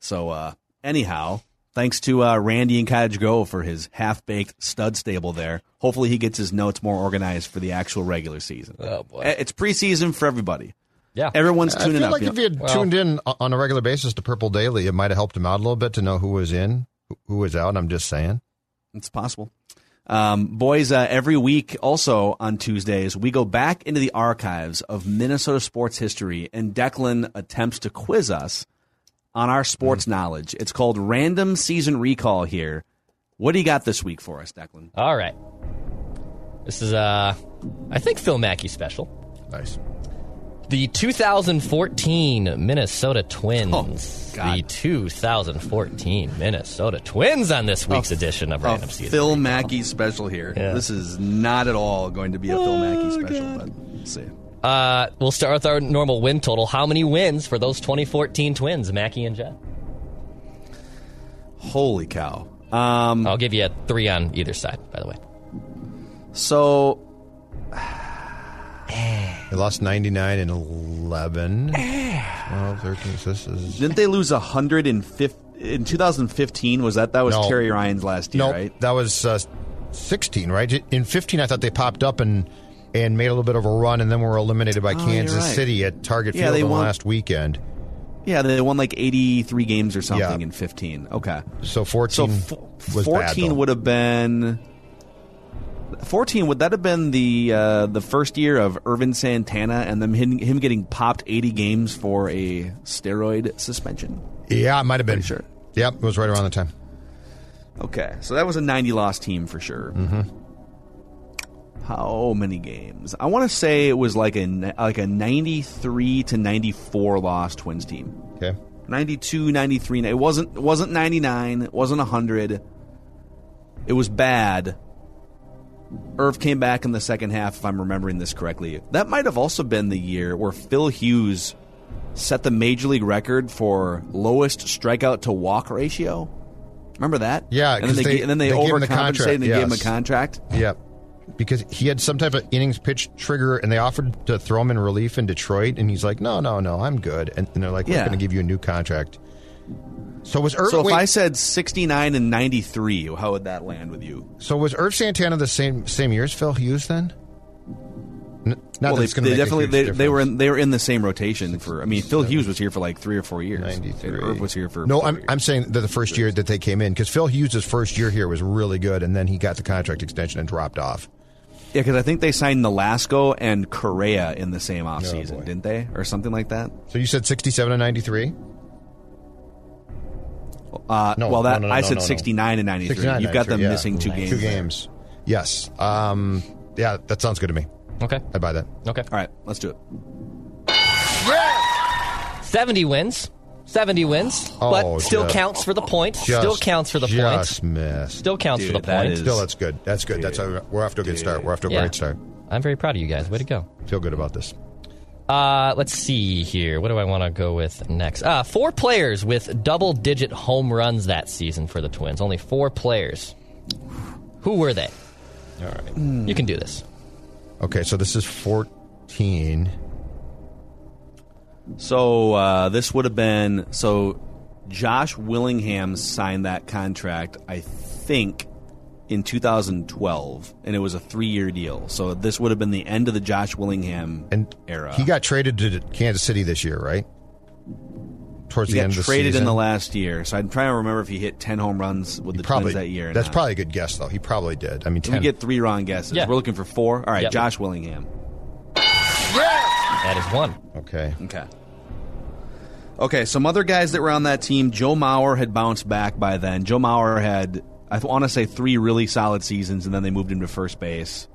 So, uh, anyhow, thanks to uh, Randy and Cottage Grove for his half baked stud stable there. Hopefully, he gets his notes more organized for the actual regular season. Oh, boy. It's preseason for everybody. Yeah. Everyone's I tuning feel up. like you if know. he had Well- tuned in on a regular basis to Purple Daily, it might have helped him out a little bit to know who was in, who- who was out. I'm just saying. It's possible. Um, boys, uh, every week, also on Tuesdays, we go back into the archives of Minnesota sports history, and Declan attempts to quiz us on our sports knowledge. It's called Random Season Recall here. What do you got this week for us, Declan? All right. This is, uh, I think Phil Mackey special. Nice. The 2014 Minnesota Twins. Oh, God. the 2014 Minnesota Twins on this week's edition of Random Season. Phil Mackey special here. Yeah. This is not at all going to be a Phil Mackey special, but we'll see. Uh, we'll start with our normal win total. How many wins for those 2014 Twins, Mackey and Judd? Holy cow. Um, I'll give you a three on either side, by the way. so They lost 99 and 11. 12, 13. So this is. Didn't they lose 150 in 2015? Was that that was No. Terry Ryan's last year, No, right? that was uh, 16, right? In 15, I thought they popped up and and made a little bit of a run, and then were eliminated by Oh, Kansas you're right. City at Target Yeah, Field they on won- last weekend. Yeah, they won like 83 games or something Yeah. in 15. Okay. So So 14 f- was 14 bad, though. would have been 14 would that have been the uh, the first year of Ervin Santana and them him, him getting popped 80 games for a steroid suspension. Yeah, it might have been. Pretty sure. Yep, it was right around the time. Okay, so that was a 90 loss team for sure. Mm-hmm. How many games? I want to say it was like a like a 93 to 94 loss Twins team. Okay. 92, 93. It wasn't it wasn't 99, it wasn't 100. It was bad. Erv came back in the second half if I'm remembering this correctly. That might have also been the year where Phil Hughes set the major league record for lowest strikeout to walk ratio. Remember that? Yeah, and then they, they- and then they, they gave him the overcompensated and gave him a contract. Yep. Because he had some type of innings pitch trigger, and they offered to throw him in relief in Detroit, and he's like, "No, no, no, I'm good." And, and they're like, "We're Yeah. going to give you a new contract." So was Erv? So if wait, I said 69 and 93, how would that land with you? so was Erv Santana the same same year as Phil Hughes then? N- not well, that they, it's they definitely they, they were in they were in the same rotation for. I mean, Phil Hughes was here for like three or four years. 93. And Erv was here for no. I'm years. I'm saying that the first year that they came in because Phil Hughes' first year here was really good, and then he got the contract extension and dropped off. yeah, because I think they signed Nolasco and Correia in the same oh, offseason, Oh, didn't they, or something like that? So you said 67 and 93. Uh, No, well, that no, no, no, I said no, no. 69 and 93. You've got them yeah. missing two games. Two there. games. Yes. Um. Yeah, that sounds good to me. Okay. I buy that. Okay. All right, let's do it. 70 wins. 70 wins. Oh, but still just- counts for the point. Just, still counts for the point. Just missed. Still counts for the that point. is- Still, that's good. That's good. That's how, we're off to a good start. We're off to a Yeah. great start. I'm very proud of you guys. Way to go. Feel good about this. Uh, let's see here. What do I want to go with next? Uh, four players with double digit home runs that season for the Twins. Only four players. Who were they? All right. You can do this. Okay, so this is 14. So uh, this would have been so. Josh Willingham signed that contract, I think, in 2012, and it was a three-year deal. So this would have been the end of the Josh Willingham And era. he got traded to Kansas City this year, right? Towards He the got end of the traded season. in the last year. So I'm trying to remember if he hit 10 home runs with the probably Twins that year. or That's not. probably a good guess, though. He probably did. I mean, We get three wrong guesses. Yeah. We're looking for four. All right, Yep. Josh Willingham. That is one. okay. Okay. Okay, some other guys that were on that team. Joe Mauer had bounced back by then. Joe Mauer had, I want to say, three really solid seasons, and then they moved him to first base.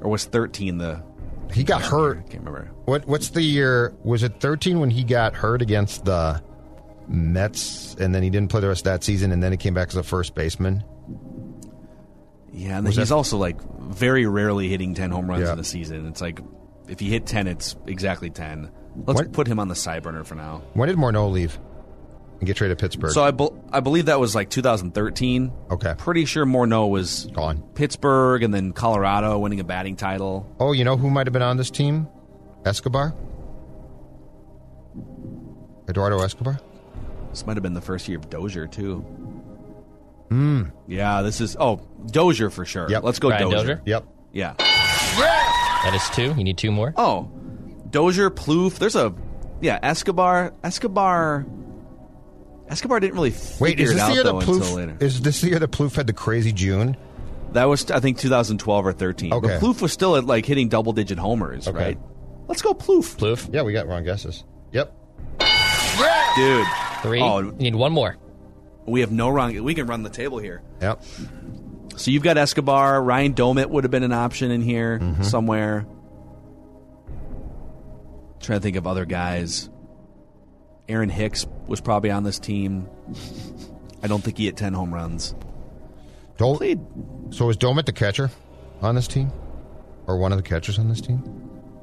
Or was 13 the. He got I hurt. can't remember. What What's the year? Was it 13 when he got hurt against the Mets, and then he didn't play the rest of that season, and then he came back as a first baseman? Yeah, and Was he's that- also like very rarely hitting 10 home runs Yeah. in a season. It's like if you hit 10, it's exactly 10. Let's What- put him on the side burner for now. When did Morneau leave and get traded to Pittsburgh? So I, bel I believe that was like 2013. Okay. Pretty sure Morneau was Gone. Pittsburgh and then Colorado winning a batting title. Oh, you know who might have been on this team? Escobar? Eduardo Escobar? This might have been the first year of Dozier too. Hmm. Yeah, this is oh Dozier for sure. Yep. Let's go Brian Dozier. Dozier? Yep. Yeah. That is two. You need two more. Oh, Dozier, Plouffe. There's a yeah Escobar. Escobar. Escobar didn't really Wait, figure is it this out the year that though until later. Plouffe, is this the year that Plouffe had the crazy June? That was I think 2012 or 13. Okay. But Plouffe was still at like hitting double digit homers, Okay. right? Let's go Plouffe, Plouffe. Yeah, we got wrong guesses. Yep. dude. Three. Oh, You need one more. we have no wrong. We can run the table here. Yep. So you've got Escobar. Ryan Doumit would have been an option in here Mm-hmm. somewhere. Trying to think of other guys. Aaron Hicks was probably on this team. I don't think he hit 10 home runs. Dol- Played. so is Doumit the catcher on this team? Or one of the catchers on this team?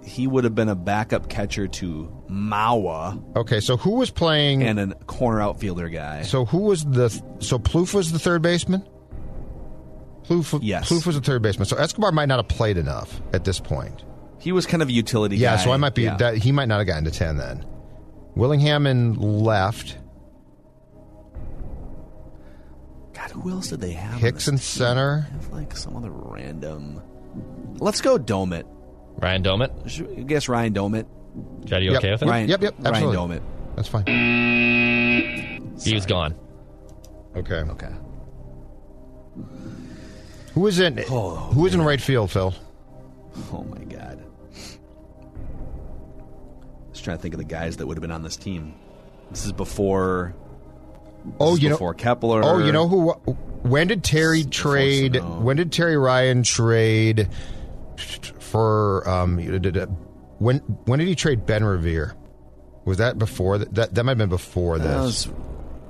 He would have been a backup catcher to Mauer Okay, so who was playing and a corner outfielder guy. So who was the so Plouffe was the third baseman? Plouffe, Yes. Plouffe was the third baseman. So Escobar might not have played enough at this point. He was kind of a utility Yeah, guy. so I might be Yeah. that he might not have gotten to ten then. Willingham and left. God, who else did they have? on Hicks and team? center. Have like some other random. Let's go Doumit. Ryan Doumit. Should we guess Ryan Doumit. Chad, you Yep. okay with it? Ryan, Yep, yep, Ryan. Doumit. That's fine. He was gone. Okay. Okay. Who is in? Oh, who is in right field, Phil? Oh my god. Trying to think of the guys that would have been on this team. This is before. Oh, this is you know. before Kepler. Oh, you know who? When did Terry trade? When did Terry Ryan trade for? Um, when when did he trade Ben Revere? Was that before that? That, that might have been before this. That was-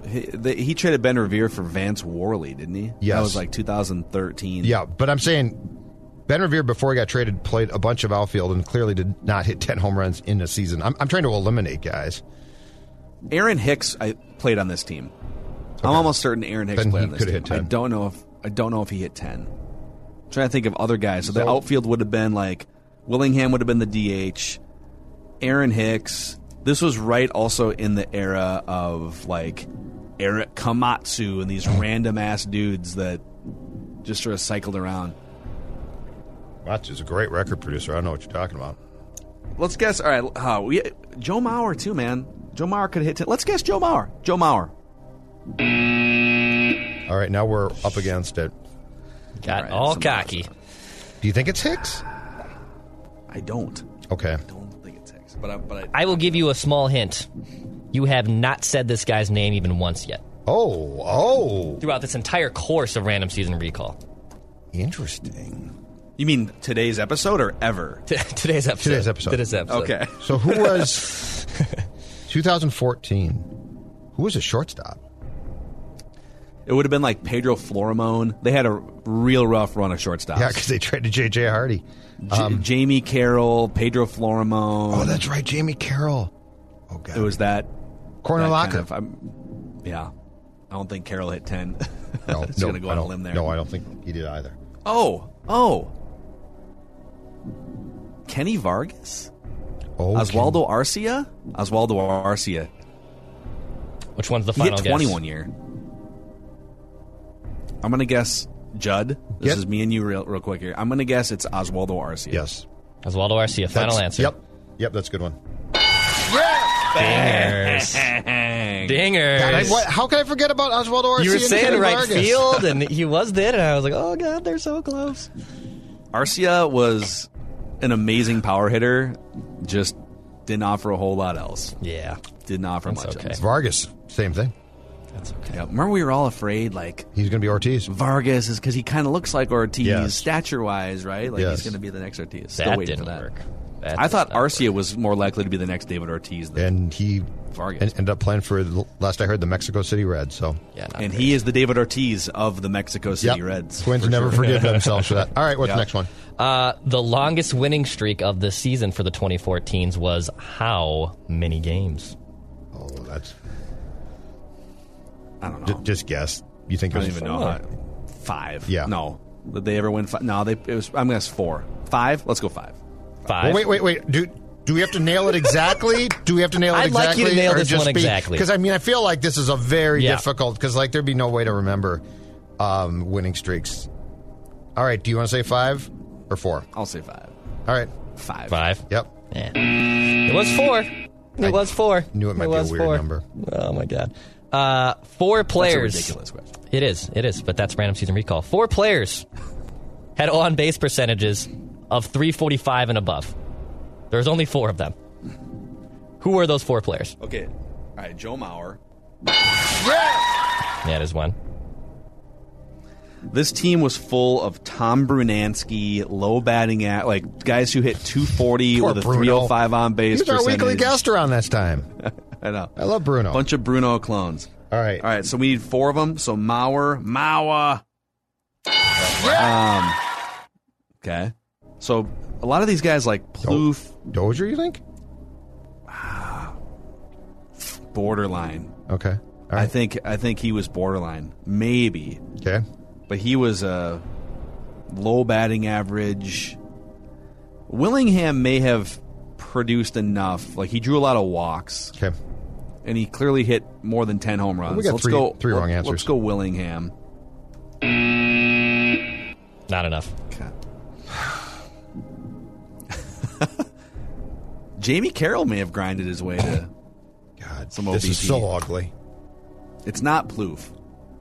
he, the, he traded Ben Revere for Vance Worley, didn't he? Yes. That was like 2013. yeah, but I'm saying Ben Revere before he got traded played a bunch of outfield and clearly did not hit ten home runs in a season. I'm, I'm trying to eliminate guys. Aaron Hicks I played on this team. I'm almost certain Aaron Hicks Then played on this team. hit 10. I don't know if I don't know if he hit 10. I'm trying to think of other guys. So, the outfield would have been like Willingham would have been the DH. Aaron Hicks. This was right also in the era of like Erik Komatsu and these random ass dudes that just sort of cycled around. Watch is a great record producer. I know what you're talking about. Let's guess. All right, uh, we, Joe Mauer too, man. Joe Mauer could hit 10. Let's guess Joe Mauer. Joe Mauer. All right, now we're up against it. Got right, all cocky. Do you think it's Hicks? I don't. Okay. I don't think it's Hicks, but I, but I, I will give you a small hint. You have not said this guy's name even once yet Oh, oh, throughout this entire course of random season recall. interesting. You mean today's episode or ever? T- Today's episode. Today's episode. Today's episode. Okay. [LAUGHS] So who was [LAUGHS] 2014? Who was a shortstop? It would have been like Pedro Florimon. They had a real rough run of shortstops. Yeah, because they traded J.J. Hardy. J- um, Jamey Carroll, Pedro Florimon. Oh, that's right, Jamey Carroll. Oh God, It was that. Corner that Locker. kind of- I'm- yeah. I don't think Carroll hit 10. [LAUGHS] no, It's no, going to go on a limb there. No, I don't think he did either. Oh, oh. Kenny Vargas? Oh, Oswaldo Arcia? Oswaldo Arcia. Which one's the final? He final hit guess? 21 year. I'm going to guess Judd. This Yep. is me and you real, real quick here. I'm going to guess it's Oswaldo Arcia. Yes. Oswaldo Arcia. Final That's- answer. Yep. Yep, that's a good one. Dingers. [LAUGHS] Dingers. God, I, what, how can I forget about Oswaldo Arcia? you were and saying Kenny right Vargas? field, and [LAUGHS] he was there, and I was like, oh, God, they're so close. Arcia was an amazing power hitter, just didn't offer a whole lot else. Yeah. Didn't offer That's much okay. else. Vargas, same thing. That's okay. Yeah. Remember, we were all afraid, like, He's going to be Ortiz. Vargas is because he kind of looks like Ortiz, Yes. stature wise, right? Like, Yes. he's going to be the next Ortiz. Still That didn't for that. work. That I thought not work. Arcia was more likely to be the next David Ortiz than And he Vargas. en- ended up playing for, the- last I heard, the Mexico City Reds. So, Yeah, and great. he is the David Ortiz of the Mexico City Yep. Reds. Twins for never sure. forgive [LAUGHS] themselves for that. All right, what's Yeah. the next one? Uh, the longest winning streak of the season for the 2014s was how many games? Oh, that's I don't know. j- just guess. You think I don't was even know. four. How, five. Yeah. No. Did they ever win five? No, they. It was. I'm gonna guess four. Five. Let's go five. Five. Well, wait, wait, wait. Do do we have to nail it exactly? do we have to nail it I'd like exactly? you to nail this one Because exactly. I mean, I feel like this is a very Yeah. difficult because like there'd be no way to remember um, winning streaks. All right, do you want to say five or four? I'll say five. All right. Five. Five. Yep. Yeah. It was four. It I was four. knew it might be a was weird four. number. Oh my god. Uh, four That's a players. ridiculous question. It is. It is. But that's random season recall. Four players had on base percentages of 345 and above. There's only four of them. Who were those four players? Okay. All right. Joe Mauer. Yeah, there's one. This team was full of Tom Brunansky, low batting at like guys who hit 240 Poor with a Bruno. 305 on base. He's our weekly guest around this time. [LAUGHS] I know. I love Bruno. Bunch of Bruno clones. All right. All right, so we need four of them. So Mauer, Mauer. Um. Okay. So a lot of these guys like Plouffe, Dozier, you think? Ah, borderline. Okay. All I think I think he was borderline, maybe, Okay. but he was a low batting average. Willingham may have produced enough. Like he drew a lot of walks. Okay. and he clearly hit more than ten home runs. We got let's three- go three wrong let- answers. Let's go Willingham. Not enough. Okay. [LAUGHS] Jamey Carroll may have grinded his way to. God, Some this is so ugly. It's not Plouffe.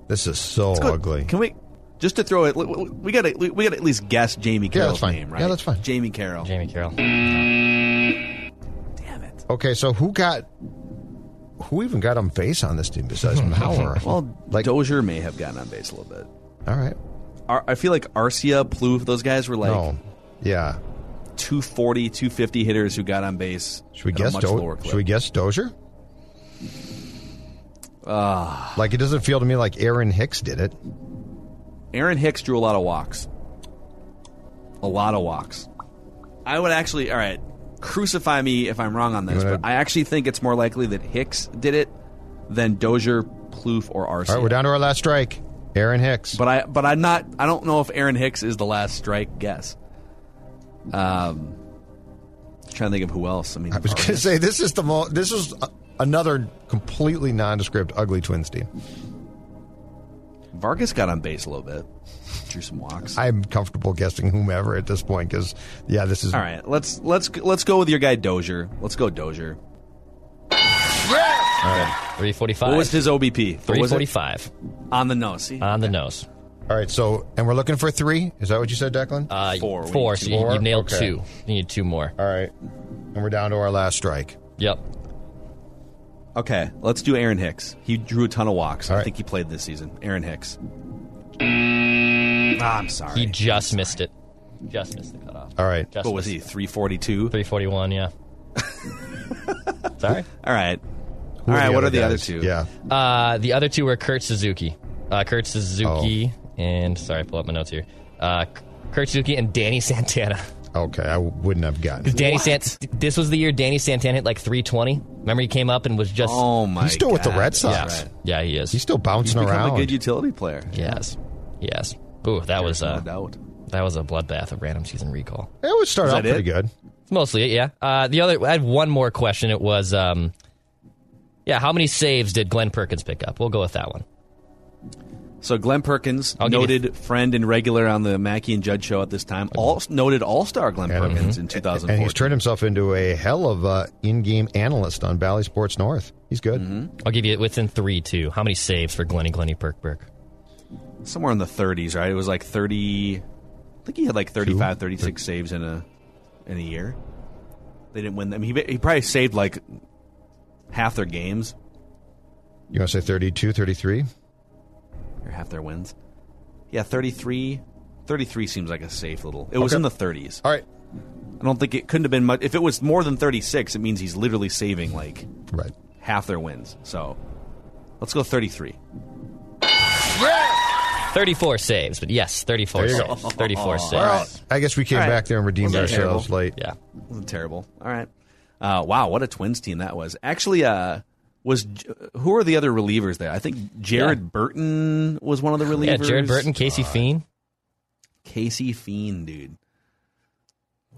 This is so ugly. Can we just to throw it? We got to we got to at least guess Jamey Yeah, Carroll's that's fine. name, right? Yeah, that's fine. Jamey Carroll. Jamey Carroll. Damn it. Okay, so who got who even got on base on this team besides [LAUGHS] Mauer? Well, like Dozier may have gotten on base a little bit. all right, Ar- I feel like Arcia, Plouffe, those guys were like no, yeah. 240, 250 hitters who got on base. Should we guess? much Do- lower clip. should we guess Dozier? Ah. like it doesn't feel to me like Aaron Hicks did it. Aaron Hicks drew a lot of walks. A lot of walks. I would actually, all right, crucify me if I'm wrong on this, wanna- but I actually think it's more likely that Hicks did it than Dozier, Plouffe, or Arcia. All right, we're down to our last strike. Aaron Hicks. But I, but I'm not. I don't know if Aaron Hicks is the last strike guess. Um, trying to think of who else. I mean, I was going to say this is the mo- this is a- another completely nondescript ugly Twins team. Vargas got on base a little bit, drew some walks. I'm comfortable guessing whomever at this point because yeah, this is All right, let's let's let's go with your guy Dozier. Let's go Dozier. All right, 3:45. What was his OBP? What Three was forty-five on the nose. See, on the nose. All right, so and we're looking for three. Is that what you said, Declan? Uh, Four. Four. need So two you, more? you nailed Okay. two. You need two more. All right, and we're down to our last strike. Yep. Okay, let's do Aaron Hicks. He drew a ton of walks. All I right. think he played this season. Aaron Hicks. Ah, I'm sorry. He just missed it. Just missed the cutoff. All right, Just what was he? 342. Three forty-one. Yeah. [LAUGHS] Sorry. All right. Who All right. what are the guys? other two? Yeah, Uh, the other two were Kurt Suzuki. Uh, Kurt Suzuki Oh. And sorry, I pull up my notes here. Uh, Kurt Suzuki and Danny Santana. okay, I wouldn't have gotten. It. Danny Sant, this was the year Danny Santana hit like 320. Remember he came up and was just Oh my. God. He's still with the God. Red Sox. That's right. yeah he is. He's still He's bouncing become around. a good utility player. yes, yes. Ooh, that was no uh, doubt. that was a bloodbath of random season recall. it would start Is out that pretty it? good. Mostly it, yeah. Uh, the other, I had one more question. It was, um, yeah, how many saves did Glen Perkins pick up? We'll go with that one. So Glen Perkins, I'll give you- noted friend and regular on the Mackey and Judd show at this time, all noted All Star Glen And- Perkins in 2004. And he's turned himself into a hell of a in-game analyst on Bally Sports North. He's good. Mm-hmm. I'll give you it within three, too. How many saves for Glenny Glenny Perk Perk? somewhere in the 30s, right? It was like 30. I think he had like 35, 36 saves in a in a year. They didn't win. them. he, he probably saved like half their games You want to say 32, 33? Or half their wins. Yeah, 33. 33 seems like a safe little. It was Okay. in the 30s. All right. I don't think it couldn't have been much. If it was more than 36, it means he's literally saving like Right. half their wins. So let's go 33. 34 saves, but yes, 34 There you go. saves. 34 [LAUGHS] saves. Well, I guess we came All right. back there and redeemed Wasn't ourselves terrible? late. Yeah. Wasn't terrible. All right. Uh, wow, what a Twins team that was. Actually, uh, was who are the other relievers there? I think Jared Yeah. Burton was one of the relievers. Yeah, Jared Burton, Casey Fien. Casey Fien, dude.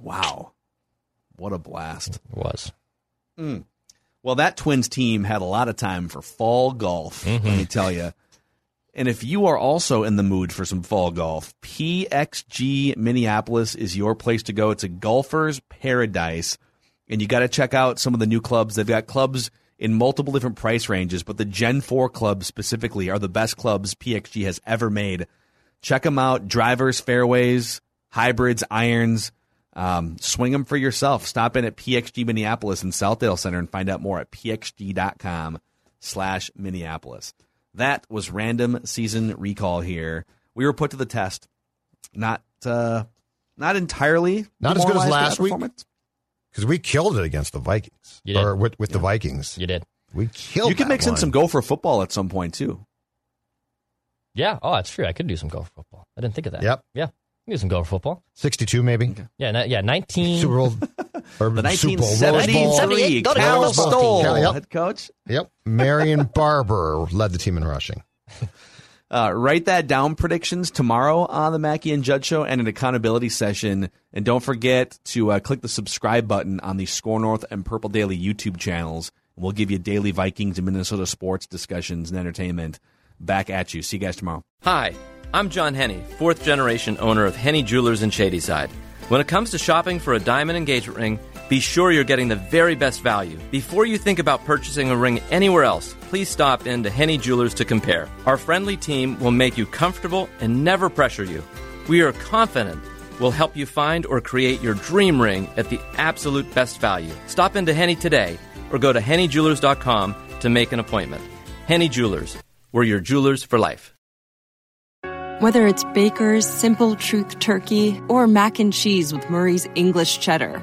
Wow, what a blast! It was. Hmm. Well, that Twins team had a lot of time for fall golf. Let me mm-hmm. tell you. And if you are also in the mood for some fall golf, PXG Minneapolis is your place to go. It's a golfer's paradise. And you got to check out some of the new clubs. They've got clubs in multiple different price ranges, but the Gen 4 clubs specifically are the best clubs PXG has ever made. Check them out. Drivers, fairways, hybrids, irons. Um, swing them for yourself. Stop in at PXG Minneapolis in Southdale Center and find out more at pxg.com slash Minneapolis. That was random season recall here. We were put to the test. Not uh, not entirely Not as good as last week? Performance. Because we killed it against the Vikings. You did. Or with, with the Vikings. You did. We killed You could that mix in one. some Gopher football at some point too. Yeah. Oh, that's true. I could do some golf football. I didn't think of that. Yep. Yeah. I do some golf football. 62 maybe. Yeah. ni- yeah. 19. Super Bowl. [LAUGHS] or The Super Bowl, Rose 1973 Go to Cal Stoll, head coach. Yep. Marion Barber led the team in rushing. [LAUGHS] Uh, write that down predictions tomorrow on the Mackey and Judd show and an accountability session. And don't forget to uh, click the subscribe button on the SKOR North and Purple Daily YouTube channels. We'll give you daily Vikings and Minnesota sports discussions and entertainment back at you. See you guys tomorrow. Hi, I'm John Henne, fourth generation owner of Henne Jewelers in Shadyside. When it comes to shopping for a diamond engagement ring, be sure you're getting the very best value. Before you think about purchasing a ring anywhere else, please stop in to Henne Jewelers to compare. Our friendly team will make you comfortable and never pressure you. We are confident we'll help you find or create your dream ring at the absolute best value. Stop into Henne today or go to HenneJewelers.com to make an appointment. Henne Jewelers, we're your jewelers for life. Whether it's Baker's Simple Truth Turkey or mac and cheese with Murray's English Cheddar